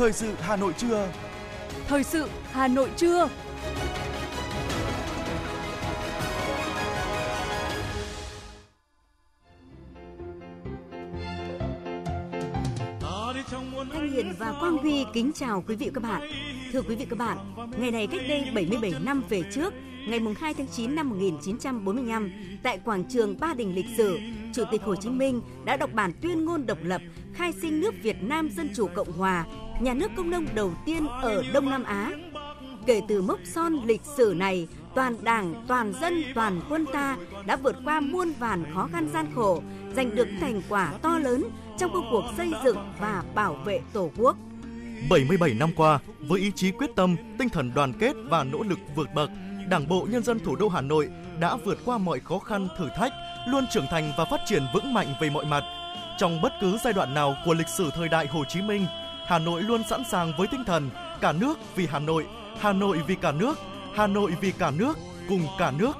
Thời sự Hà Nội trưa. Thời sự Hà Nội trưa. Thanh Hiền và Quang Huy kính chào quý vị và các bạn. Thưa quý vị và các bạn, ngày này cách đây 77 năm về trước, ngày 2 tháng 9 năm 1945, tại quảng trường Ba Đình lịch sử, Chủ tịch Hồ Chí Minh đã đọc bản tuyên ngôn độc lập, khai sinh nước Việt Nam Dân Chủ Cộng Hòa, nhà nước công nông đầu tiên ở Đông Nam Á. Kể từ mốc son lịch sử này, toàn đảng, toàn dân, toàn quân ta đã vượt qua muôn vàn khó khăn gian khổ, giành được thành quả to lớn trong công cuộc xây dựng và bảo vệ Tổ quốc. 77 năm qua, với ý chí quyết tâm, tinh thần đoàn kết và nỗ lực vượt bậc, Đảng bộ nhân dân thủ đô Hà Nội đã vượt qua mọi khó khăn thử thách, luôn trưởng thành và phát triển vững mạnh về mọi mặt. Trong bất cứ giai đoạn nào của lịch sử thời đại Hồ Chí Minh, Hà Nội luôn sẵn sàng với tinh thần cả nước vì Hà Nội, Hà Nội vì cả nước, Hà Nội vì cả nước, cùng cả nước.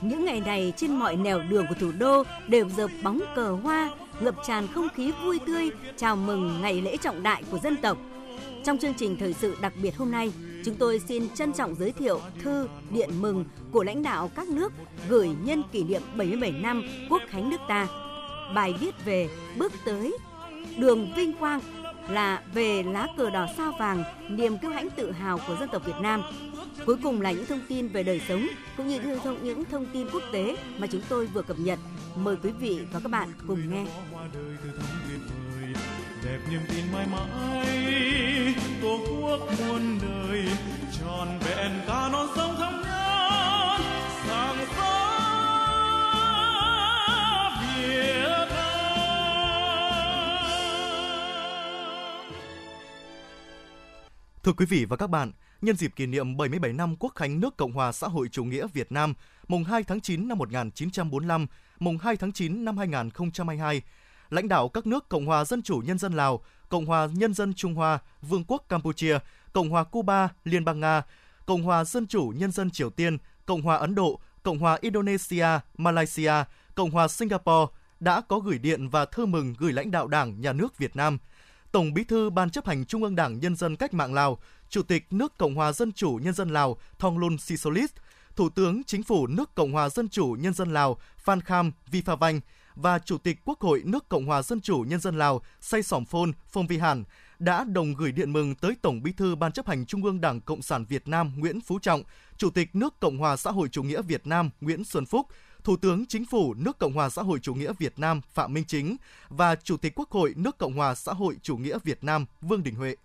Những ngày này trên mọi nẻo đường của thủ đô đều dợp bóng cờ hoa, ngập tràn không khí vui tươi chào mừng ngày lễ trọng đại của dân tộc. Trong chương trình thời sự đặc biệt hôm nay, chúng tôi xin trân trọng giới thiệu thư điện mừng của lãnh đạo các nước gửi nhân kỷ niệm 77 năm Quốc khánh nước ta. Bài viết về bước tới đường vinh quang là về lá cờ đỏ sao vàng, niềm kiêu hãnh tự hào của dân tộc Việt Nam. Cuối cùng là những thông tin về đời sống cũng như những thông, những thông tin quốc tế mà chúng tôi vừa cập nhật. Mời quý vị và các bạn cùng nghe. đẹp niềm tin mãi mãi tổ quốc muôn đời tròn vẹn ta non sông thắm Thưa quý vị và các bạn, nhân dịp kỷ niệm 77 năm Quốc khánh nước Cộng hòa xã hội chủ nghĩa Việt Nam, mùng 2 tháng 9 năm 1945, mùng 2 tháng 9 năm 2022, lãnh đạo các nước Cộng hòa Dân chủ Nhân dân Lào, Cộng hòa Nhân dân Trung Hoa, Vương quốc Campuchia, Cộng hòa Cuba, Liên bang Nga, Cộng hòa Dân chủ Nhân dân Triều Tiên, Cộng hòa Ấn Độ, Cộng hòa Indonesia, Malaysia, Cộng hòa Singapore đã có gửi điện và thư mừng gửi lãnh đạo Đảng, Nhà nước Việt Nam. Tổng Bí thư Ban chấp hành Trung ương Đảng Nhân dân Cách mạng Lào, Chủ tịch nước Cộng hòa Dân chủ Nhân dân Lào Thonglun Sisoulith, Thủ tướng Chính phủ nước Cộng hòa Dân chủ Nhân dân Lào Phan Kham Viphavanh và Chủ tịch Quốc hội nước Cộng hòa Dân chủ Nhân dân Lào Say Sỏm Phôn Phong Vi Hàn đã đồng gửi điện mừng tới Tổng Bí thư Ban chấp hành Trung ương Đảng Cộng sản Việt Nam Nguyễn Phú Trọng, Chủ tịch nước Cộng hòa xã hội chủ nghĩa Việt Nam Nguyễn Xuân Phúc, Thủ tướng Chính phủ nước Cộng hòa xã hội chủ nghĩa Việt Nam Phạm Minh Chính và Chủ tịch Quốc hội nước Cộng hòa xã hội chủ nghĩa Việt Nam Vương Đình Huệ.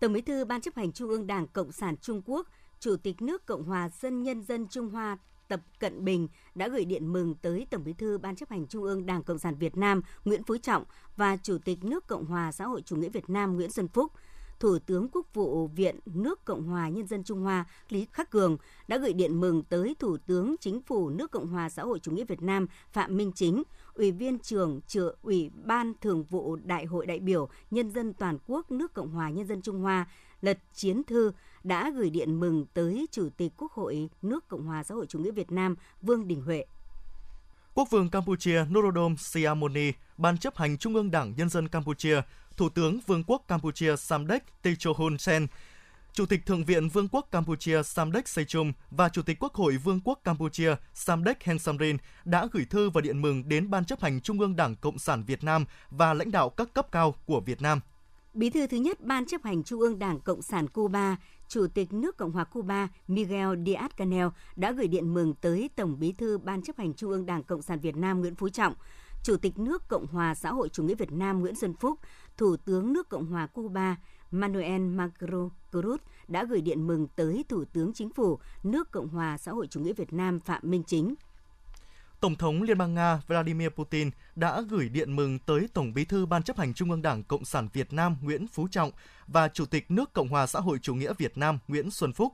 Tổng Bí thư Ban chấp hành Trung ương Đảng Cộng sản Trung Quốc, Chủ tịch nước Cộng hòa Dân Nhân dân Trung Hoa Tập Cận Bình đã gửi điện mừng tới Tổng Bí thư Ban chấp hành Trung ương Đảng Cộng sản Việt Nam Nguyễn Phú Trọng và Chủ tịch nước Cộng hòa xã hội chủ nghĩa Việt Nam Nguyễn Xuân Phúc. Thủ tướng Quốc vụ Viện nước Cộng hòa Nhân dân Trung Hoa Lý Khắc Cường đã gửi điện mừng tới Thủ tướng Chính phủ nước Cộng hòa xã hội chủ nghĩa Việt Nam Phạm Minh Chính, Ủy viên trưởng trưởng Ủy ban Thường vụ Đại hội đại biểu Nhân dân toàn quốc nước Cộng hòa Nhân dân Trung Hoa Lật Chiến Thư đã gửi điện mừng tới Chủ tịch Quốc hội nước Cộng hòa xã hội chủ nghĩa Việt Nam Vương Đình Huệ. Quốc vương Campuchia Norodom Sihamoni, Ban chấp hành Trung ương Đảng Nhân dân Campuchia, Thủ tướng Vương quốc Campuchia Samdech Techo Hun Sen, Chủ tịch Thượng viện Vương quốc Campuchia Samdech Sechum và Chủ tịch Quốc hội Vương quốc Campuchia Samdech Heng Samrin đã gửi thư và điện mừng đến Ban chấp hành Trung ương Đảng Cộng sản Việt Nam và lãnh đạo các cấp cao của Việt Nam. Bí thư thứ nhất Ban chấp hành Trung ương Đảng Cộng sản Cuba, Chủ tịch nước Cộng hòa Cuba Miguel Díaz-Canel đã gửi điện mừng tới Tổng Bí thư Ban chấp hành Trung ương Đảng Cộng sản Việt Nam Nguyễn Phú Trọng, Chủ tịch nước Cộng hòa xã hội chủ nghĩa Việt Nam Nguyễn Xuân Phúc, Thủ tướng nước Cộng hòa Cuba Manuel Macro Cruz đã gửi điện mừng tới Thủ tướng Chính phủ nước Cộng hòa xã hội chủ nghĩa Việt Nam Phạm Minh Chính. Tổng thống Liên bang Nga Vladimir Putin đã gửi điện mừng tới Tổng Bí thư Ban chấp hành Trung ương Đảng Cộng sản Việt Nam Nguyễn Phú Trọng và Chủ tịch nước Cộng hòa xã hội chủ nghĩa Việt Nam Nguyễn Xuân Phúc.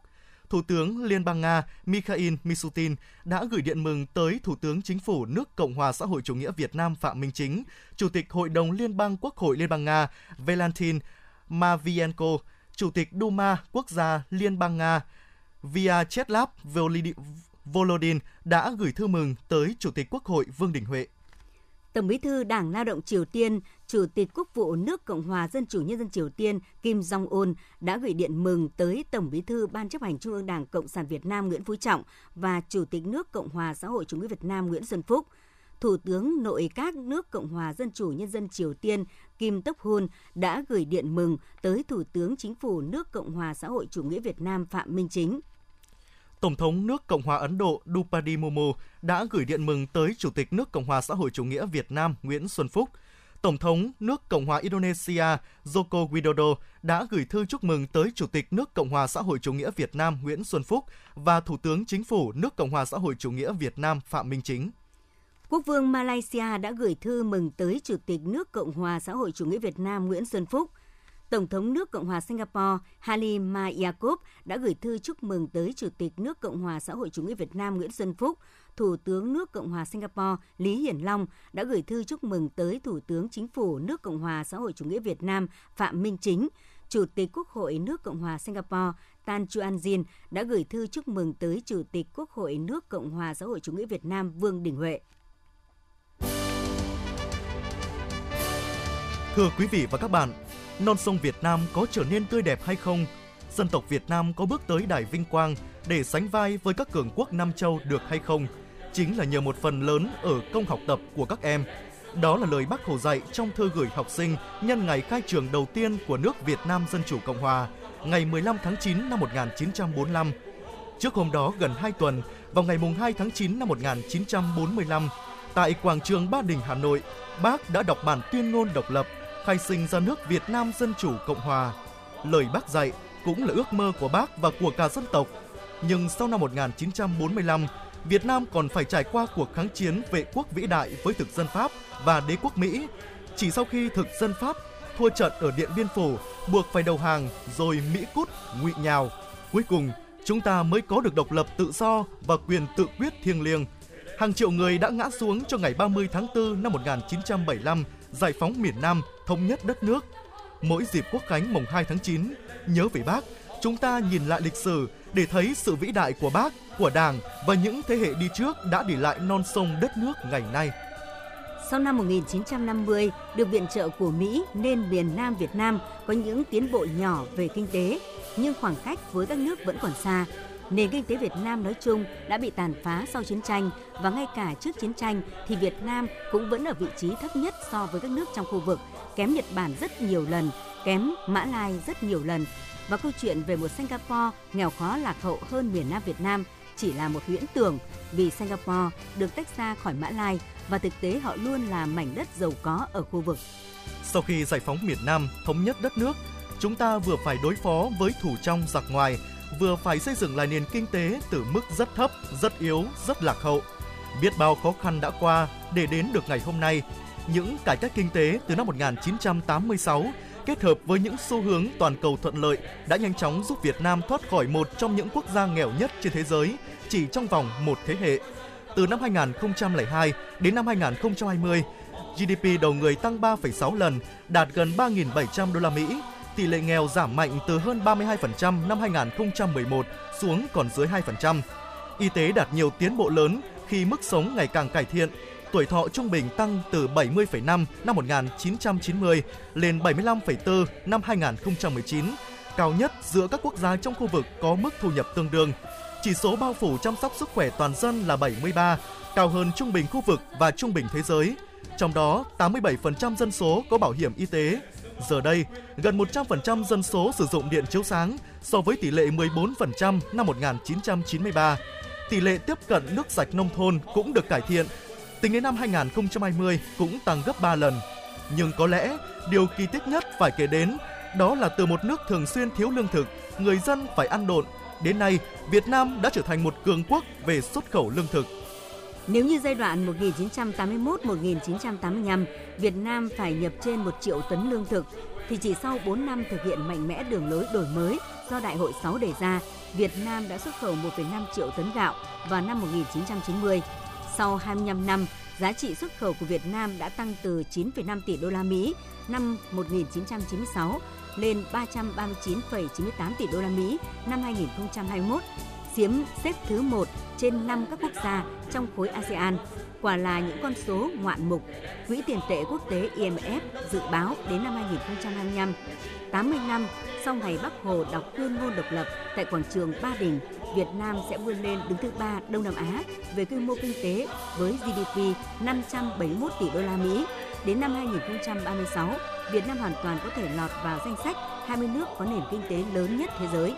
Thủ tướng Liên bang Nga Mikhail Mishutin đã gửi điện mừng tới Thủ tướng Chính phủ nước Cộng hòa xã hội chủ nghĩa Việt Nam Phạm Minh Chính, Chủ tịch Hội đồng Liên bang Quốc hội Liên bang Nga Valentin Mavienko, Chủ tịch Duma Quốc gia Liên bang Nga Vyacheslav Volodin đã gửi thư mừng tới Chủ tịch Quốc hội Vương Đình Huệ. Tổng Bí thư Đảng Lao động Triều Tiên, Chủ tịch Quốc vụ nước Cộng hòa Dân chủ Nhân dân Triều Tiên Kim Jong-un đã gửi điện mừng tới Tổng Bí thư Ban chấp hành Trung ương Đảng Cộng sản Việt Nam Nguyễn Phú Trọng và Chủ tịch nước Cộng hòa xã hội chủ nghĩa Việt Nam Nguyễn Xuân Phúc. Thủ tướng nội các nước Cộng hòa Dân chủ Nhân dân Triều Tiên Kim Tốc Hun đã gửi điện mừng tới Thủ tướng Chính phủ nước Cộng hòa xã hội chủ nghĩa Việt Nam Phạm Minh Chính. Tổng thống nước Cộng hòa Ấn Độ Dupadi Momo đã gửi điện mừng tới Chủ tịch nước Cộng hòa xã hội chủ nghĩa Việt Nam Nguyễn Xuân Phúc. Tổng thống nước Cộng hòa Indonesia Joko Widodo đã gửi thư chúc mừng tới Chủ tịch nước Cộng hòa xã hội chủ nghĩa Việt Nam Nguyễn Xuân Phúc và Thủ tướng Chính phủ nước Cộng hòa xã hội chủ nghĩa Việt Nam Phạm Minh Chính. Quốc vương Malaysia đã gửi thư mừng tới Chủ tịch nước Cộng hòa xã hội chủ nghĩa Việt Nam Nguyễn Xuân Phúc. Tổng thống nước Cộng hòa Singapore Halima Yacob đã gửi thư chúc mừng tới Chủ tịch nước Cộng hòa xã hội chủ nghĩa Việt Nam Nguyễn Xuân Phúc. Thủ tướng nước Cộng hòa Singapore Lý Hiển Long đã gửi thư chúc mừng tới Thủ tướng Chính phủ nước Cộng hòa xã hội chủ nghĩa Việt Nam Phạm Minh Chính. Chủ tịch Quốc hội nước Cộng hòa Singapore Tan Chuan Jin đã gửi thư chúc mừng tới Chủ tịch Quốc hội nước Cộng hòa xã hội chủ nghĩa Việt Nam Vương Đình Huệ. Thưa quý vị và các bạn, non sông Việt Nam có trở nên tươi đẹp hay không? Dân tộc Việt Nam có bước tới đài vinh quang để sánh vai với các cường quốc Nam Châu được hay không? Chính là nhờ một phần lớn ở công học tập của các em. Đó là lời Bác Hồ dạy trong thư gửi học sinh nhân ngày khai trường đầu tiên của nước Việt Nam Dân Chủ Cộng Hòa, ngày 15 tháng 9 năm 1945. Trước hôm đó gần 2 tuần, vào ngày 2 tháng 9 năm 1945, tại quảng trường Ba Đình, Hà Nội, Bác đã đọc bản tuyên ngôn độc lập khai sinh ra nước Việt Nam Dân Chủ Cộng Hòa. Lời bác dạy cũng là ước mơ của bác và của cả dân tộc. Nhưng sau năm 1945, Việt Nam còn phải trải qua cuộc kháng chiến vệ quốc vĩ đại với thực dân Pháp và đế quốc Mỹ. Chỉ sau khi thực dân Pháp thua trận ở Điện Biên Phủ, buộc phải đầu hàng rồi Mỹ cút, ngụy nhào. Cuối cùng, chúng ta mới có được độc lập tự do và quyền tự quyết thiêng liêng. Hàng triệu người đã ngã xuống cho ngày 30 tháng 4 năm 1975 giải phóng miền Nam, thống nhất đất nước. Mỗi dịp quốc khánh mùng 2 tháng 9, nhớ về bác, chúng ta nhìn lại lịch sử để thấy sự vĩ đại của bác, của Đảng và những thế hệ đi trước đã để lại non sông đất nước ngày nay. Sau năm 1950, được viện trợ của Mỹ nên miền Nam Việt Nam có những tiến bộ nhỏ về kinh tế, nhưng khoảng cách với các nước vẫn còn xa. Nền kinh tế Việt Nam nói chung đã bị tàn phá sau chiến tranh và ngay cả trước chiến tranh thì Việt Nam cũng vẫn ở vị trí thấp nhất so với các nước trong khu vực, kém Nhật Bản rất nhiều lần, kém Mã Lai rất nhiều lần. Và câu chuyện về một Singapore nghèo khó lạc hậu hơn miền Nam Việt Nam chỉ là một huyễn tưởng vì Singapore được tách ra khỏi Mã Lai và thực tế họ luôn là mảnh đất giàu có ở khu vực. Sau khi giải phóng miền Nam, thống nhất đất nước, chúng ta vừa phải đối phó với thủ trong giặc ngoài vừa phải xây dựng lại nền kinh tế từ mức rất thấp, rất yếu, rất lạc hậu. Biết bao khó khăn đã qua để đến được ngày hôm nay. Những cải cách kinh tế từ năm 1986 kết hợp với những xu hướng toàn cầu thuận lợi đã nhanh chóng giúp Việt Nam thoát khỏi một trong những quốc gia nghèo nhất trên thế giới chỉ trong vòng một thế hệ. Từ năm 2002 đến năm 2020, GDP đầu người tăng 3,6 lần, đạt gần 3.700 đô la Mỹ, tỷ lệ nghèo giảm mạnh từ hơn 32% năm 2011 xuống còn dưới 2%. Y tế đạt nhiều tiến bộ lớn khi mức sống ngày càng cải thiện, tuổi thọ trung bình tăng từ 70,5 năm 1990 lên 75,4 năm 2019, cao nhất giữa các quốc gia trong khu vực có mức thu nhập tương đương. Chỉ số bao phủ chăm sóc sức khỏe toàn dân là 73, cao hơn trung bình khu vực và trung bình thế giới. Trong đó, 87% dân số có bảo hiểm y tế, Giờ đây, gần 100% dân số sử dụng điện chiếu sáng so với tỷ lệ 14% năm 1993. Tỷ lệ tiếp cận nước sạch nông thôn cũng được cải thiện. Tính đến năm 2020 cũng tăng gấp 3 lần. Nhưng có lẽ điều kỳ tích nhất phải kể đến đó là từ một nước thường xuyên thiếu lương thực, người dân phải ăn độn. Đến nay, Việt Nam đã trở thành một cường quốc về xuất khẩu lương thực. Nếu như giai đoạn 1981-1985, Việt Nam phải nhập trên 1 triệu tấn lương thực, thì chỉ sau 4 năm thực hiện mạnh mẽ đường lối đổi mới do Đại hội 6 đề ra, Việt Nam đã xuất khẩu 1,5 triệu tấn gạo vào năm 1990. Sau 25 năm, giá trị xuất khẩu của Việt Nam đã tăng từ 9,5 tỷ đô la Mỹ năm 1996 lên 339,98 tỷ đô la Mỹ năm 2021 chiếm xếp thứ một trên 5 các quốc gia trong khối ASEAN. Quả là những con số ngoạn mục. Quỹ tiền tệ quốc tế IMF dự báo đến năm 2025, 80 năm sau ngày Bắc Hồ đọc tuyên ngôn độc lập tại quảng trường Ba Đình, Việt Nam sẽ vươn lên đứng thứ ba Đông Nam Á về quy mô kinh tế với GDP 571 tỷ đô la Mỹ. Đến năm 2036, Việt Nam hoàn toàn có thể lọt vào danh sách 20 nước có nền kinh tế lớn nhất thế giới.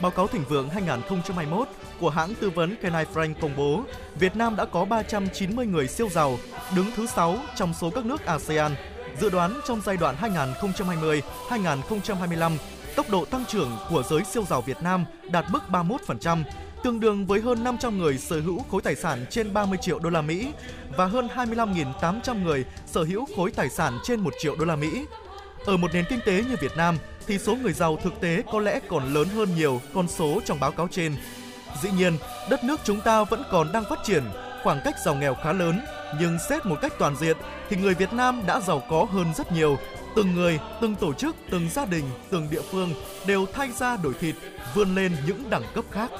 Báo cáo thịnh vượng 2021 của hãng tư vấn Kenai Frank công bố, Việt Nam đã có 390 người siêu giàu, đứng thứ 6 trong số các nước ASEAN. Dự đoán trong giai đoạn 2020-2025, tốc độ tăng trưởng của giới siêu giàu Việt Nam đạt mức 31%, tương đương với hơn 500 người sở hữu khối tài sản trên 30 triệu đô la Mỹ và hơn 25.800 người sở hữu khối tài sản trên 1 triệu đô la Mỹ. Ở một nền kinh tế như Việt Nam thì số người giàu thực tế có lẽ còn lớn hơn nhiều con số trong báo cáo trên. Dĩ nhiên, đất nước chúng ta vẫn còn đang phát triển, khoảng cách giàu nghèo khá lớn, nhưng xét một cách toàn diện thì người Việt Nam đã giàu có hơn rất nhiều. Từng người, từng tổ chức, từng gia đình, từng địa phương đều thay ra đổi thịt, vươn lên những đẳng cấp khác.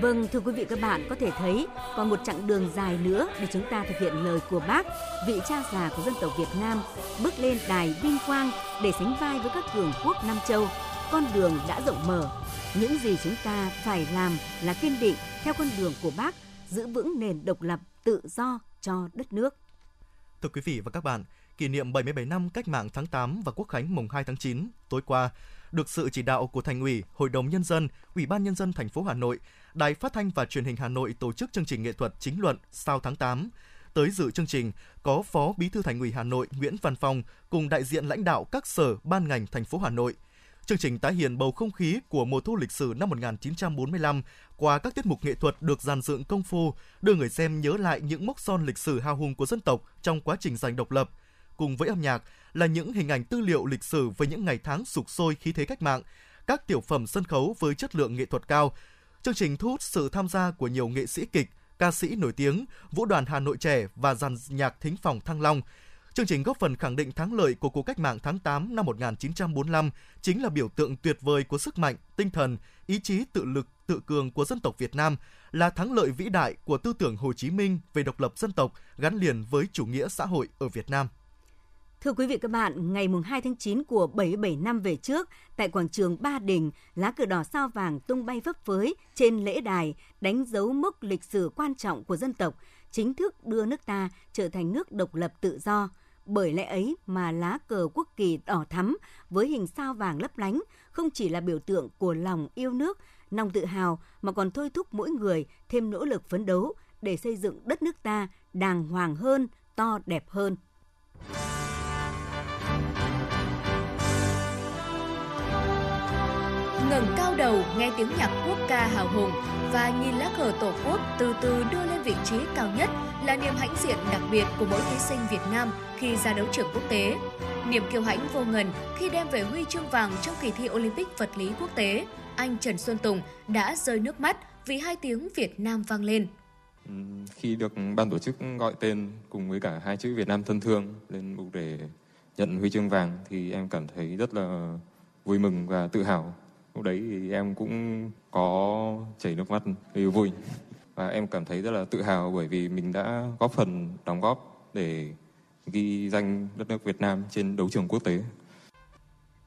Vâng, thưa quý vị các bạn, có thể thấy còn một chặng đường dài nữa để chúng ta thực hiện lời của bác, vị cha già của dân tộc Việt Nam, bước lên đài vinh quang để sánh vai với các cường quốc Nam Châu. Con đường đã rộng mở. Những gì chúng ta phải làm là kiên định theo con đường của bác, giữ vững nền độc lập, tự do cho đất nước. Thưa quý vị và các bạn, kỷ niệm 77 năm cách mạng tháng 8 và quốc khánh mùng 2 tháng 9 tối qua, được sự chỉ đạo của Thành ủy, Hội đồng nhân dân, Ủy ban nhân dân thành phố Hà Nội, Đài Phát thanh và Truyền hình Hà Nội tổ chức chương trình nghệ thuật chính luận sau tháng 8. Tới dự chương trình có Phó Bí thư Thành ủy Hà Nội Nguyễn Văn Phong cùng đại diện lãnh đạo các sở ban ngành thành phố Hà Nội. Chương trình tái hiện bầu không khí của mùa thu lịch sử năm 1945 qua các tiết mục nghệ thuật được dàn dựng công phu, đưa người xem nhớ lại những mốc son lịch sử hào hùng của dân tộc trong quá trình giành độc lập. Cùng với âm nhạc là những hình ảnh tư liệu lịch sử về những ngày tháng sục sôi khí thế cách mạng, các tiểu phẩm sân khấu với chất lượng nghệ thuật cao. Chương trình thu hút sự tham gia của nhiều nghệ sĩ kịch, ca sĩ nổi tiếng, vũ đoàn Hà Nội trẻ và dàn nhạc thính phòng Thăng Long. Chương trình góp phần khẳng định thắng lợi của cuộc cách mạng tháng 8 năm 1945 chính là biểu tượng tuyệt vời của sức mạnh, tinh thần, ý chí tự lực, tự cường của dân tộc Việt Nam, là thắng lợi vĩ đại của tư tưởng Hồ Chí Minh về độc lập dân tộc gắn liền với chủ nghĩa xã hội ở Việt Nam. Thưa quý vị các bạn, ngày 2 tháng 9 của 77 năm về trước, tại quảng trường Ba Đình, lá cờ đỏ sao vàng tung bay phấp phới trên lễ đài, đánh dấu mốc lịch sử quan trọng của dân tộc, chính thức đưa nước ta trở thành nước độc lập tự do. Bởi lẽ ấy mà lá cờ quốc kỳ đỏ thắm với hình sao vàng lấp lánh không chỉ là biểu tượng của lòng yêu nước, lòng tự hào mà còn thôi thúc mỗi người thêm nỗ lực phấn đấu để xây dựng đất nước ta đàng hoàng hơn, to đẹp hơn. Đầu nghe tiếng nhạc quốc ca hào hùng và nhìn lá cờ tổ quốc từ từ đưa lên vị trí cao nhất là niềm hãnh diện đặc biệt của mỗi thí sinh Việt Nam khi ra đấu trường quốc tế. Niềm kiêu hãnh vô ngần khi đem về huy chương vàng trong kỳ thi Olympic vật lý quốc tế, anh Trần Xuân Tùng đã rơi nước mắt vì hai tiếng Việt Nam vang lên. Khi được ban tổ chức gọi tên cùng với cả hai chữ Việt Nam thân thương lên bục để nhận huy chương vàng thì em cảm thấy rất là vui mừng và tự hào lúc đấy thì em cũng có chảy nước mắt vì vui và em cảm thấy rất là tự hào bởi vì mình đã góp phần đóng góp để ghi danh đất nước Việt Nam trên đấu trường quốc tế.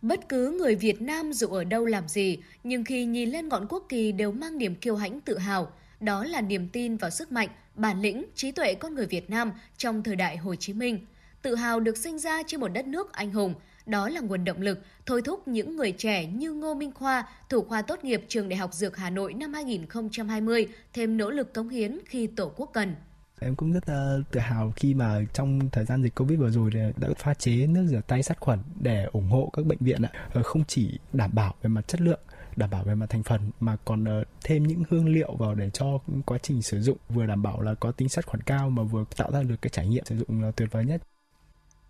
Bất cứ người Việt Nam dù ở đâu làm gì, nhưng khi nhìn lên ngọn quốc kỳ đều mang niềm kiêu hãnh tự hào. Đó là niềm tin vào sức mạnh, bản lĩnh, trí tuệ con người Việt Nam trong thời đại Hồ Chí Minh. Tự hào được sinh ra trên một đất nước anh hùng, đó là nguồn động lực thôi thúc những người trẻ như Ngô Minh Khoa, thủ khoa tốt nghiệp trường Đại học Dược Hà Nội năm 2020 thêm nỗ lực cống hiến khi Tổ quốc cần. Em cũng rất uh, tự hào khi mà trong thời gian dịch Covid vừa rồi đã pha chế nước rửa tay sát khuẩn để ủng hộ các bệnh viện ạ. Ờ, không chỉ đảm bảo về mặt chất lượng đảm bảo về mặt thành phần mà còn ờ, thêm những hương liệu vào để cho quá trình sử dụng vừa đảm bảo là có tính sát khuẩn cao mà vừa tạo ra được cái trải nghiệm sử dụng là tuyệt vời nhất.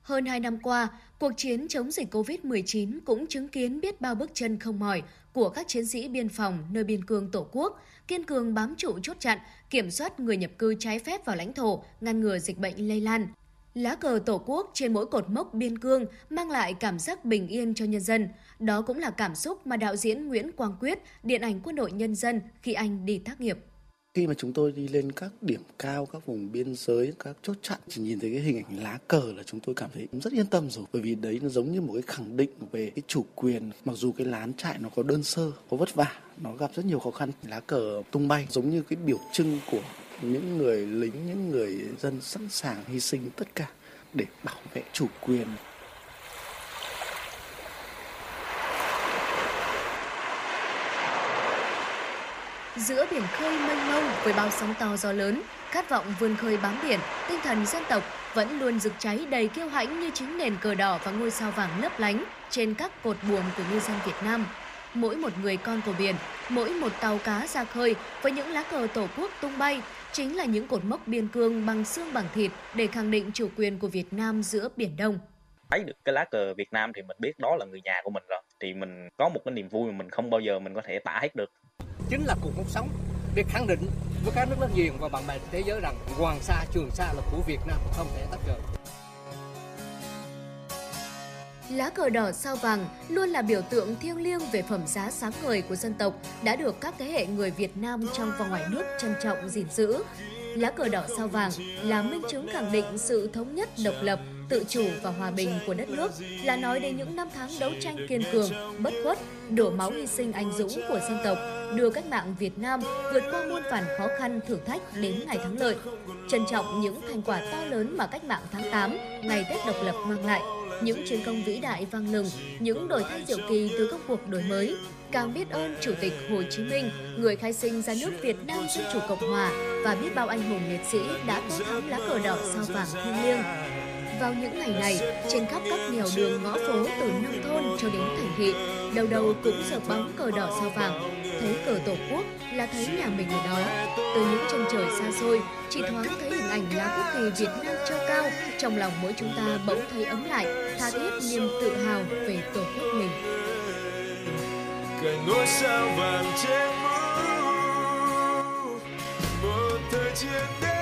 Hơn 2 năm qua, cuộc chiến chống dịch COVID-19 cũng chứng kiến biết bao bước chân không mỏi của các chiến sĩ biên phòng nơi biên cương Tổ quốc, kiên cường bám trụ chốt chặn, kiểm soát người nhập cư trái phép vào lãnh thổ, ngăn ngừa dịch bệnh lây lan. Lá cờ Tổ quốc trên mỗi cột mốc biên cương mang lại cảm giác bình yên cho nhân dân. Đó cũng là cảm xúc mà đạo diễn Nguyễn Quang Quyết, điện ảnh quân đội nhân dân khi anh đi tác nghiệp. Khi mà chúng tôi đi lên các điểm cao, các vùng biên giới, các chốt chặn chỉ nhìn thấy cái hình ảnh lá cờ là chúng tôi cảm thấy rất yên tâm rồi. Bởi vì đấy nó giống như một cái khẳng định về cái chủ quyền. Mặc dù cái lán trại nó có đơn sơ, có vất vả, nó gặp rất nhiều khó khăn. Lá cờ tung bay giống như cái biểu trưng của những người lính, những người dân sẵn sàng hy sinh tất cả để bảo vệ chủ quyền Giữa biển khơi mênh mông với bao sóng to gió lớn, khát vọng vươn khơi bám biển, tinh thần dân tộc vẫn luôn rực cháy đầy kiêu hãnh như chính nền cờ đỏ và ngôi sao vàng lấp lánh trên các cột buồm của ngư dân Việt Nam. Mỗi một người con của biển, mỗi một tàu cá ra khơi với những lá cờ tổ quốc tung bay chính là những cột mốc biên cương bằng xương bằng thịt để khẳng định chủ quyền của Việt Nam giữa Biển Đông. Thấy được cái lá cờ Việt Nam thì mình biết đó là người nhà của mình rồi. Thì mình có một cái niềm vui mà mình không bao giờ mình có thể tả hết được chính là cuộc mốc sống để khẳng định với các nước láng giềng và bạn bè thế giới rằng Hoàng Sa, Trường Sa là của Việt Nam không thể tách rời. Lá cờ đỏ sao vàng luôn là biểu tượng thiêng liêng về phẩm giá sáng ngời của dân tộc đã được các thế hệ người Việt Nam trong và ngoài nước trân trọng gìn giữ. Lá cờ đỏ sao vàng là minh chứng khẳng định sự thống nhất độc lập, tự chủ và hòa bình của đất nước, là nói đến những năm tháng đấu tranh kiên cường, bất khuất, đổ máu hy sinh anh dũng của dân tộc, đưa cách mạng Việt Nam vượt qua muôn vàn khó khăn thử thách đến ngày thắng lợi. Trân trọng những thành quả to lớn mà cách mạng tháng 8, ngày Tết độc lập mang lại, những chiến công vĩ đại vang lừng, những đổi thay diệu kỳ từ các cuộc đổi mới, càng biết ơn Chủ tịch Hồ Chí Minh, người khai sinh ra nước Việt Nam Dân Chủ Cộng Hòa và biết bao anh hùng liệt sĩ đã tô thắm lá cờ đỏ sao vàng thiêng liêng. Vào những ngày này, trên khắp các nẻo đường ngõ phố từ nông thôn cho đến thành thị, đầu đầu cũng rợp bóng cờ đỏ sao vàng. Thấy cờ tổ quốc là thấy nhà mình ở đó. Từ những chân trời xa xôi, chỉ thoáng thấy hình ảnh lá quốc kỳ Việt Nam treo cao, trong lòng mỗi chúng ta bỗng thấy ấm lại, tha thiết niềm tự hào về tổ quốc mình. Ngôi sao vàng trên mũ một thời chiến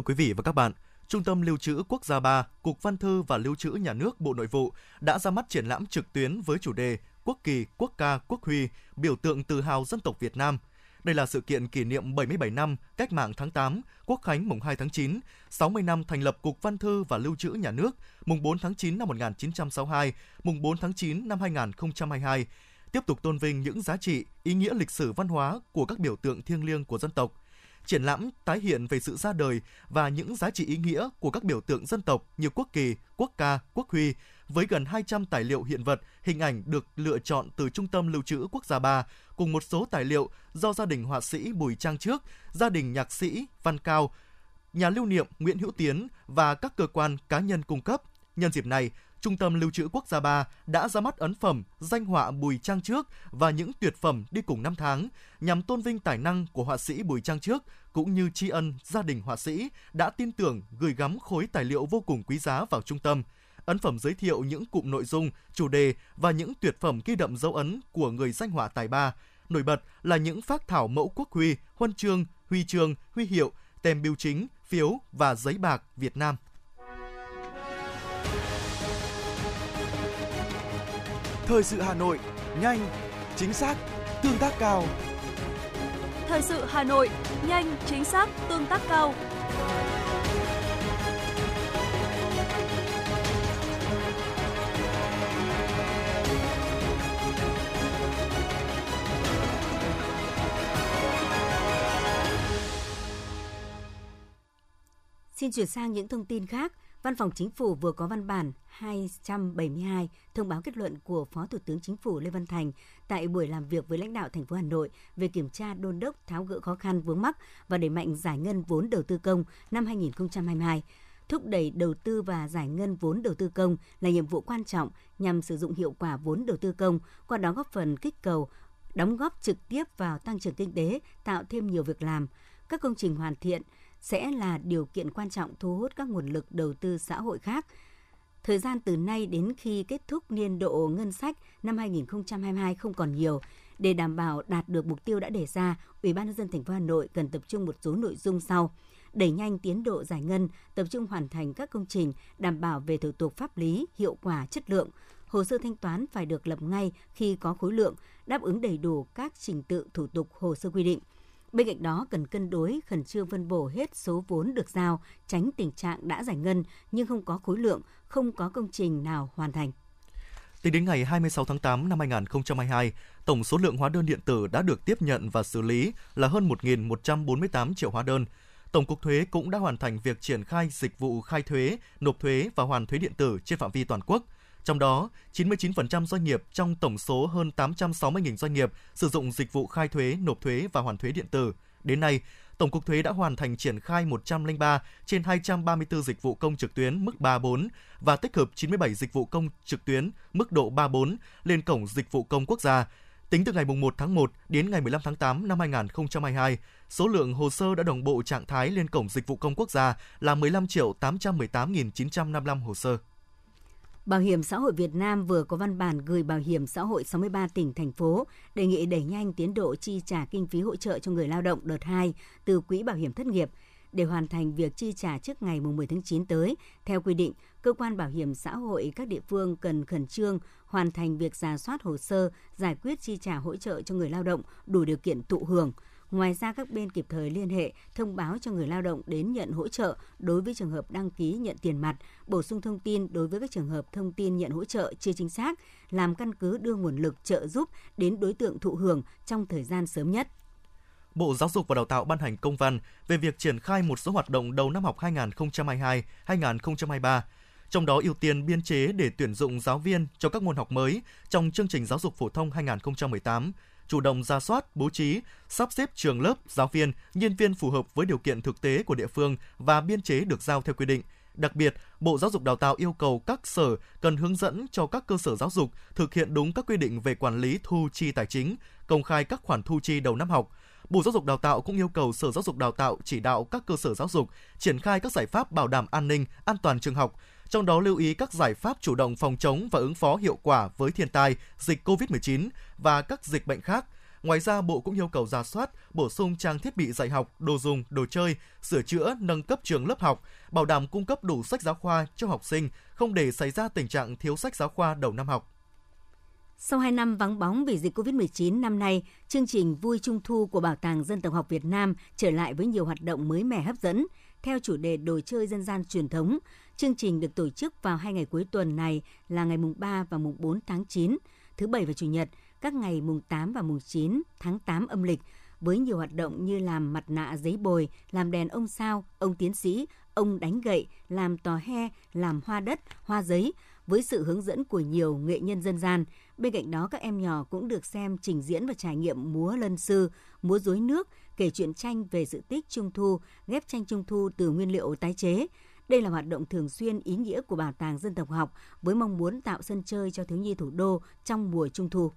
Thưa quý vị và các bạn, Trung tâm Lưu trữ Quốc gia 3, Cục Văn thư và Lưu trữ Nhà nước Bộ Nội vụ đã ra mắt triển lãm trực tuyến với chủ đề Quốc kỳ, quốc ca, quốc huy, biểu tượng tự hào dân tộc Việt Nam. Đây là sự kiện kỷ niệm 77 năm Cách mạng tháng 8, Quốc khánh mùng 2 tháng 9, 60 năm thành lập Cục Văn thư và Lưu trữ Nhà nước, mùng 4 tháng 9 năm 1962, mùng 4 tháng 9 năm 2022, tiếp tục tôn vinh những giá trị, ý nghĩa lịch sử văn hóa của các biểu tượng thiêng liêng của dân tộc – triển lãm tái hiện về sự ra đời và những giá trị ý nghĩa của các biểu tượng dân tộc như quốc kỳ, quốc ca, quốc huy, với gần 200 tài liệu hiện vật, hình ảnh được lựa chọn từ Trung tâm Lưu trữ Quốc gia 3, cùng một số tài liệu do gia đình họa sĩ Bùi Trang Trước, gia đình nhạc sĩ Văn Cao, nhà lưu niệm Nguyễn Hữu Tiến và các cơ quan cá nhân cung cấp. Nhân dịp này, Trung tâm Lưu trữ Quốc gia 3 đã ra mắt ấn phẩm danh họa Bùi Trang Trước và những tuyệt phẩm đi cùng năm tháng nhằm tôn vinh tài năng của họa sĩ Bùi Trang Trước cũng như tri ân gia đình họa sĩ đã tin tưởng gửi gắm khối tài liệu vô cùng quý giá vào trung tâm. Ấn phẩm giới thiệu những cụm nội dung, chủ đề và những tuyệt phẩm ghi đậm dấu ấn của người danh họa tài ba. Nổi bật là những phát thảo mẫu quốc huy, huân chương, huy chương, huy hiệu, tem biêu chính, phiếu và giấy bạc Việt Nam. Thời sự Hà Nội, nhanh, chính xác, tương tác cao. Thời sự Hà Nội, nhanh, chính xác, tương tác cao. Xin chuyển sang những thông tin khác. Văn phòng Chính phủ vừa có văn bản 272 thông báo kết luận của Phó Thủ tướng Chính phủ Lê Văn Thành tại buổi làm việc với lãnh đạo thành phố Hà Nội về kiểm tra đôn đốc tháo gỡ khó khăn vướng mắc và đẩy mạnh giải ngân vốn đầu tư công năm 2022 thúc đẩy đầu tư và giải ngân vốn đầu tư công là nhiệm vụ quan trọng nhằm sử dụng hiệu quả vốn đầu tư công, qua đó góp phần kích cầu, đóng góp trực tiếp vào tăng trưởng kinh tế, tạo thêm nhiều việc làm. Các công trình hoàn thiện sẽ là điều kiện quan trọng thu hút các nguồn lực đầu tư xã hội khác. Thời gian từ nay đến khi kết thúc niên độ ngân sách năm 2022 không còn nhiều, để đảm bảo đạt được mục tiêu đã đề ra, Ủy ban nhân dân thành phố Hà Nội cần tập trung một số nội dung sau: đẩy nhanh tiến độ giải ngân, tập trung hoàn thành các công trình đảm bảo về thủ tục pháp lý, hiệu quả, chất lượng. Hồ sơ thanh toán phải được lập ngay khi có khối lượng, đáp ứng đầy đủ các trình tự thủ tục hồ sơ quy định. Bên cạnh đó cần cân đối khẩn trương phân bổ hết số vốn được giao, tránh tình trạng đã giải ngân nhưng không có khối lượng, không có công trình nào hoàn thành. Tính đến ngày 26 tháng 8 năm 2022, tổng số lượng hóa đơn điện tử đã được tiếp nhận và xử lý là hơn 1.148 triệu hóa đơn. Tổng cục Thuế cũng đã hoàn thành việc triển khai dịch vụ khai thuế, nộp thuế và hoàn thuế điện tử trên phạm vi toàn quốc. Trong đó, 99% doanh nghiệp trong tổng số hơn 860.000 doanh nghiệp sử dụng dịch vụ khai thuế, nộp thuế và hoàn thuế điện tử. Đến nay, Tổng cục Thuế đã hoàn thành triển khai 103 trên 234 dịch vụ công trực tuyến mức 3-4 và tích hợp 97 dịch vụ công trực tuyến mức độ 3-4 lên cổng dịch vụ công quốc gia. Tính từ ngày 1 tháng 1 đến ngày 15 tháng 8 năm 2022, số lượng hồ sơ đã đồng bộ trạng thái lên cổng dịch vụ công quốc gia là 15.818.955 hồ sơ. Bảo hiểm xã hội Việt Nam vừa có văn bản gửi Bảo hiểm xã hội 63 tỉnh, thành phố đề nghị đẩy nhanh tiến độ chi trả kinh phí hỗ trợ cho người lao động đợt 2 từ Quỹ Bảo hiểm thất nghiệp để hoàn thành việc chi trả trước ngày 10 tháng 9 tới. Theo quy định, cơ quan bảo hiểm xã hội các địa phương cần khẩn trương hoàn thành việc giả soát hồ sơ, giải quyết chi trả hỗ trợ cho người lao động đủ điều kiện thụ hưởng – Ngoài ra, các bên kịp thời liên hệ, thông báo cho người lao động đến nhận hỗ trợ đối với trường hợp đăng ký nhận tiền mặt, bổ sung thông tin đối với các trường hợp thông tin nhận hỗ trợ chưa chính xác, làm căn cứ đưa nguồn lực trợ giúp đến đối tượng thụ hưởng trong thời gian sớm nhất. Bộ Giáo dục và Đào tạo ban hành công văn về việc triển khai một số hoạt động đầu năm học 2022-2023 trong đó ưu tiên biên chế để tuyển dụng giáo viên cho các môn học mới trong chương trình giáo dục phổ thông 2018, chủ động ra soát, bố trí, sắp xếp trường lớp, giáo viên, nhân viên phù hợp với điều kiện thực tế của địa phương và biên chế được giao theo quy định. Đặc biệt, Bộ Giáo dục Đào tạo yêu cầu các sở cần hướng dẫn cho các cơ sở giáo dục thực hiện đúng các quy định về quản lý thu chi tài chính, công khai các khoản thu chi đầu năm học. Bộ Giáo dục Đào tạo cũng yêu cầu Sở Giáo dục Đào tạo chỉ đạo các cơ sở giáo dục triển khai các giải pháp bảo đảm an ninh, an toàn trường học, trong đó lưu ý các giải pháp chủ động phòng chống và ứng phó hiệu quả với thiên tai, dịch COVID-19 và các dịch bệnh khác. Ngoài ra, Bộ cũng yêu cầu ra soát, bổ sung trang thiết bị dạy học, đồ dùng, đồ chơi, sửa chữa, nâng cấp trường lớp học, bảo đảm cung cấp đủ sách giáo khoa cho học sinh, không để xảy ra tình trạng thiếu sách giáo khoa đầu năm học. Sau 2 năm vắng bóng vì dịch COVID-19 năm nay, chương trình Vui Trung Thu của Bảo tàng Dân tộc học Việt Nam trở lại với nhiều hoạt động mới mẻ hấp dẫn. Theo chủ đề đồ chơi dân gian truyền thống, chương trình được tổ chức vào hai ngày cuối tuần này là ngày mùng 3 và mùng 4 tháng 9, thứ Bảy và Chủ nhật, các ngày mùng 8 và mùng 9 tháng 8 âm lịch, với nhiều hoạt động như làm mặt nạ giấy bồi, làm đèn ông sao, ông tiến sĩ, ông đánh gậy, làm tò he, làm hoa đất, hoa giấy, với sự hướng dẫn của nhiều nghệ nhân dân gian. Bên cạnh đó, các em nhỏ cũng được xem trình diễn và trải nghiệm múa lân sư, múa rối nước, kể chuyện tranh về sự tích Trung Thu, ghép tranh Trung Thu từ nguyên liệu tái chế. Đây là hoạt động thường xuyên ý nghĩa của Bảo tàng Dân tộc học với mong muốn tạo sân chơi cho thiếu nhi thủ đô trong mùa Trung Thu.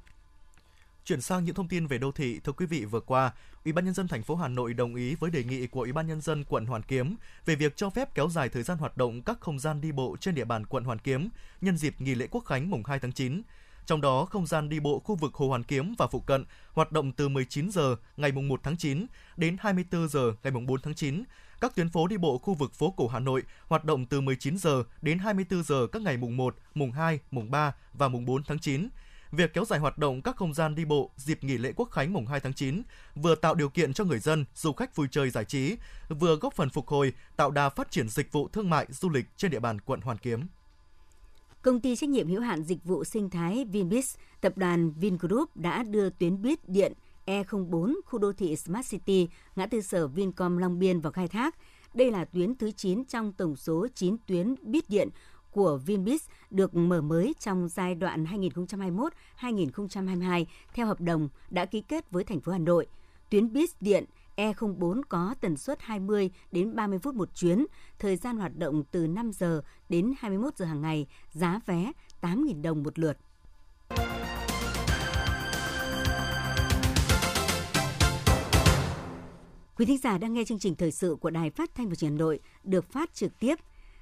Chuyển sang những thông tin về đô thị, thưa quý vị, vừa qua, Ủy ban nhân dân thành phố Hà Nội đồng ý với đề nghị của Ủy ban nhân dân quận Hoàn Kiếm về việc cho phép kéo dài thời gian hoạt động các không gian đi bộ trên địa bàn quận Hoàn Kiếm nhân dịp nghỉ lễ Quốc khánh mùng 2 tháng 9. Trong đó, không gian đi bộ khu vực Hồ Hoàn Kiếm và phụ cận hoạt động từ 19 giờ ngày mùng 1 tháng 9 đến 24 giờ ngày mùng 4 tháng 9. Các tuyến phố đi bộ khu vực phố cổ Hà Nội hoạt động từ 19 giờ đến 24 giờ các ngày mùng 1, mùng 2, mùng 3 và mùng 4 tháng 9 việc kéo dài hoạt động các không gian đi bộ dịp nghỉ lễ Quốc khánh mùng 2 tháng 9 vừa tạo điều kiện cho người dân, du khách vui chơi giải trí, vừa góp phần phục hồi, tạo đà phát triển dịch vụ thương mại du lịch trên địa bàn quận Hoàn Kiếm. Công ty trách nhiệm hữu hạn dịch vụ sinh thái Vinbis, tập đoàn Vingroup đã đưa tuyến buýt điện E04 khu đô thị Smart City, ngã tư sở Vincom Long Biên vào khai thác. Đây là tuyến thứ 9 trong tổng số 9 tuyến buýt điện của Vinbus được mở mới trong giai đoạn 2021-2022 theo hợp đồng đã ký kết với thành phố Hà Nội. Tuyến buýt điện E04 có tần suất 20 đến 30 phút một chuyến, thời gian hoạt động từ 5 giờ đến 21 giờ hàng ngày, giá vé 8.000 đồng một lượt. Quý thính giả đang nghe chương trình thời sự của Đài Phát thanh và Truyền hình Nội được phát trực tiếp.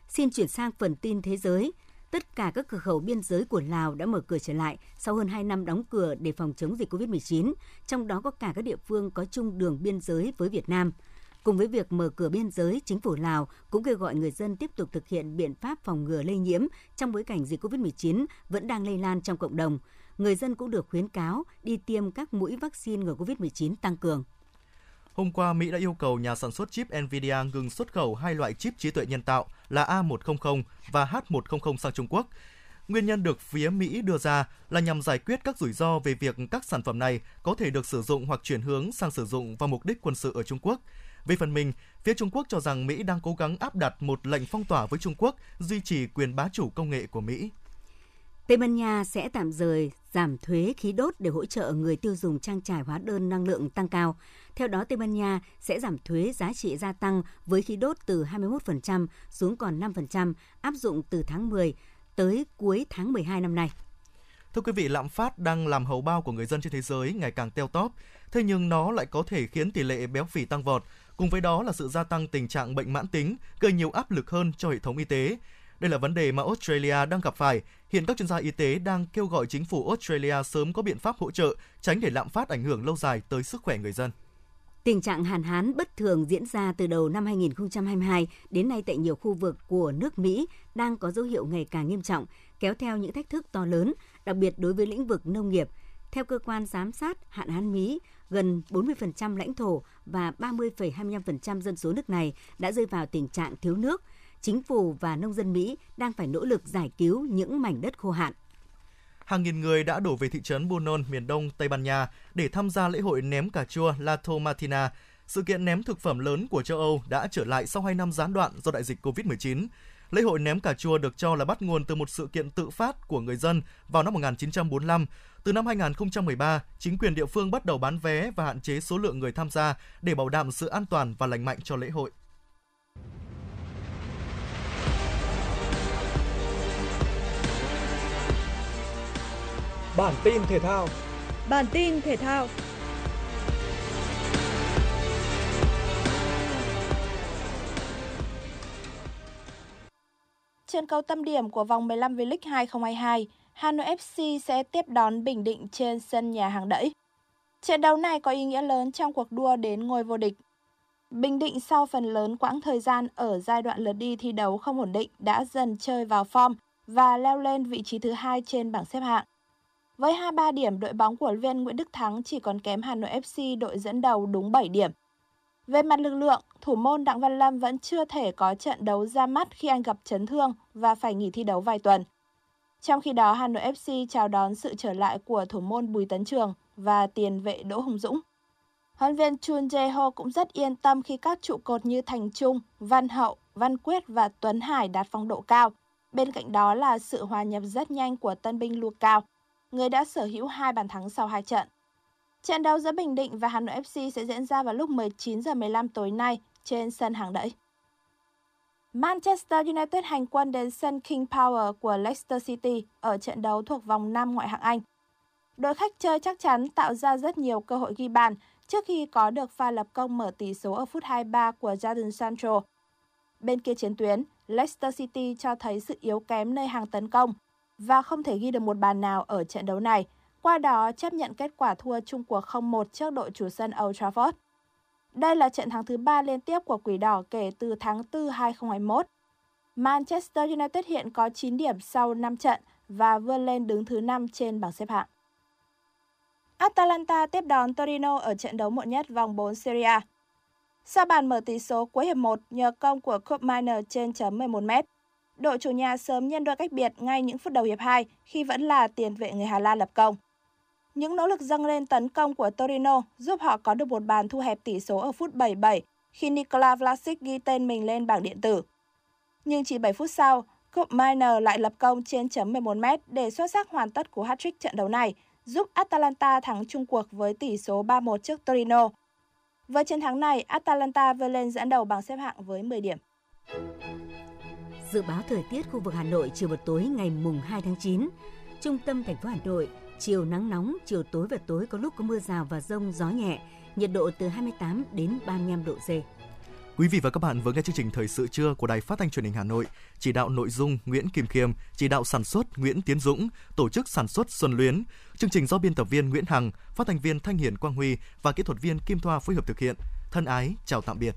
Xin chuyển sang phần tin thế giới. Tất cả các cửa khẩu biên giới của Lào đã mở cửa trở lại sau hơn 2 năm đóng cửa để phòng chống dịch COVID-19, trong đó có cả các địa phương có chung đường biên giới với Việt Nam. Cùng với việc mở cửa biên giới, chính phủ Lào cũng kêu gọi người dân tiếp tục thực hiện biện pháp phòng ngừa lây nhiễm trong bối cảnh dịch COVID-19 vẫn đang lây lan trong cộng đồng. Người dân cũng được khuyến cáo đi tiêm các mũi vaccine ngừa COVID-19 tăng cường. Hôm qua, Mỹ đã yêu cầu nhà sản xuất chip Nvidia ngừng xuất khẩu hai loại chip trí tuệ nhân tạo là A100 và H100 sang Trung Quốc. Nguyên nhân được phía Mỹ đưa ra là nhằm giải quyết các rủi ro về việc các sản phẩm này có thể được sử dụng hoặc chuyển hướng sang sử dụng vào mục đích quân sự ở Trung Quốc. Về phần mình, phía Trung Quốc cho rằng Mỹ đang cố gắng áp đặt một lệnh phong tỏa với Trung Quốc, duy trì quyền bá chủ công nghệ của Mỹ. Tây Ban Nha sẽ tạm rời giảm thuế khí đốt để hỗ trợ người tiêu dùng trang trải hóa đơn năng lượng tăng cao. Theo đó, Tây Ban Nha sẽ giảm thuế giá trị gia tăng với khí đốt từ 21% xuống còn 5%, áp dụng từ tháng 10 tới cuối tháng 12 năm nay. Thưa quý vị, lạm phát đang làm hầu bao của người dân trên thế giới ngày càng teo tóp, thế nhưng nó lại có thể khiến tỷ lệ béo phì tăng vọt. Cùng với đó là sự gia tăng tình trạng bệnh mãn tính, gây nhiều áp lực hơn cho hệ thống y tế. Đây là vấn đề mà Australia đang gặp phải. Hiện các chuyên gia y tế đang kêu gọi chính phủ Australia sớm có biện pháp hỗ trợ, tránh để lạm phát ảnh hưởng lâu dài tới sức khỏe người dân. Tình trạng hạn hán bất thường diễn ra từ đầu năm 2022 đến nay tại nhiều khu vực của nước Mỹ đang có dấu hiệu ngày càng nghiêm trọng, kéo theo những thách thức to lớn, đặc biệt đối với lĩnh vực nông nghiệp. Theo cơ quan giám sát hạn hán Mỹ, gần 40% lãnh thổ và 30,25% dân số nước này đã rơi vào tình trạng thiếu nước. Chính phủ và nông dân Mỹ đang phải nỗ lực giải cứu những mảnh đất khô hạn hàng nghìn người đã đổ về thị trấn Bunon, miền đông Tây Ban Nha để tham gia lễ hội ném cà chua La Tomatina. Sự kiện ném thực phẩm lớn của châu Âu đã trở lại sau 2 năm gián đoạn do đại dịch COVID-19. Lễ hội ném cà chua được cho là bắt nguồn từ một sự kiện tự phát của người dân vào năm 1945. Từ năm 2013, chính quyền địa phương bắt đầu bán vé và hạn chế số lượng người tham gia để bảo đảm sự an toàn và lành mạnh cho lễ hội. Bản tin thể thao. Bản tin thể thao. Trên cầu tâm điểm của vòng 15 V-League 2022, Hà Nội FC sẽ tiếp đón Bình Định trên sân nhà hàng đẫy. Trận đấu này có ý nghĩa lớn trong cuộc đua đến ngôi vô địch. Bình Định sau phần lớn quãng thời gian ở giai đoạn lượt đi thi đấu không ổn định đã dần chơi vào form và leo lên vị trí thứ hai trên bảng xếp hạng. Với 23 điểm, đội bóng của viên Nguyễn Đức Thắng chỉ còn kém Hà Nội FC đội dẫn đầu đúng 7 điểm. Về mặt lực lượng, thủ môn Đặng Văn Lâm vẫn chưa thể có trận đấu ra mắt khi anh gặp chấn thương và phải nghỉ thi đấu vài tuần. Trong khi đó, Hà Nội FC chào đón sự trở lại của thủ môn Bùi Tấn Trường và tiền vệ Đỗ Hùng Dũng. Huấn viên Chun Jae-ho cũng rất yên tâm khi các trụ cột như Thành Trung, Văn Hậu, Văn Quyết và Tuấn Hải đạt phong độ cao. Bên cạnh đó là sự hòa nhập rất nhanh của tân binh Lu Cao người đã sở hữu hai bàn thắng sau hai trận. Trận đấu giữa Bình Định và Hà Nội FC sẽ diễn ra vào lúc 19 giờ 15 tối nay trên sân hàng đẫy. Manchester United hành quân đến sân King Power của Leicester City ở trận đấu thuộc vòng 5 ngoại hạng Anh. Đội khách chơi chắc chắn tạo ra rất nhiều cơ hội ghi bàn trước khi có được pha lập công mở tỷ số ở phút 23 của Jadon Sancho. Bên kia chiến tuyến, Leicester City cho thấy sự yếu kém nơi hàng tấn công và không thể ghi được một bàn nào ở trận đấu này, qua đó chấp nhận kết quả thua chung cuộc 0-1 trước đội chủ sân Old Trafford. Đây là trận thắng thứ 3 liên tiếp của Quỷ Đỏ kể từ tháng 4 2021. Manchester United hiện có 9 điểm sau 5 trận và vươn lên đứng thứ 5 trên bảng xếp hạng. Atalanta tiếp đón Torino ở trận đấu muộn nhất vòng 4 Serie A. Sau bàn mở tỷ số cuối hiệp 1 nhờ công của Cup Miner trên chấm 11m, đội chủ nhà sớm nhân đôi cách biệt ngay những phút đầu hiệp 2 khi vẫn là tiền vệ người Hà Lan lập công. Những nỗ lực dâng lên tấn công của Torino giúp họ có được một bàn thu hẹp tỷ số ở phút 77 khi Nikola Vlasic ghi tên mình lên bảng điện tử. Nhưng chỉ 7 phút sau, Cup Miner lại lập công trên chấm 11m để xuất sắc hoàn tất cú hat-trick trận đấu này, giúp Atalanta thắng chung cuộc với tỷ số 3-1 trước Torino. Với chiến thắng này, Atalanta vươn lên dẫn đầu bảng xếp hạng với 10 điểm. Dự báo thời tiết khu vực Hà Nội chiều và tối ngày mùng 2 tháng 9. Trung tâm thành phố Hà Nội, chiều nắng nóng, chiều tối và tối có lúc có mưa rào và rông, gió nhẹ, nhiệt độ từ 28 đến 35 độ C. Quý vị và các bạn vừa nghe chương trình Thời sự trưa của Đài Phát thanh Truyền hình Hà Nội, chỉ đạo nội dung Nguyễn Kim Khiêm, chỉ đạo sản xuất Nguyễn Tiến Dũng, tổ chức sản xuất Xuân Luyến. Chương trình do biên tập viên Nguyễn Hằng, phát thanh viên Thanh Hiền Quang Huy và kỹ thuật viên Kim Thoa phối hợp thực hiện. Thân ái, chào tạm biệt.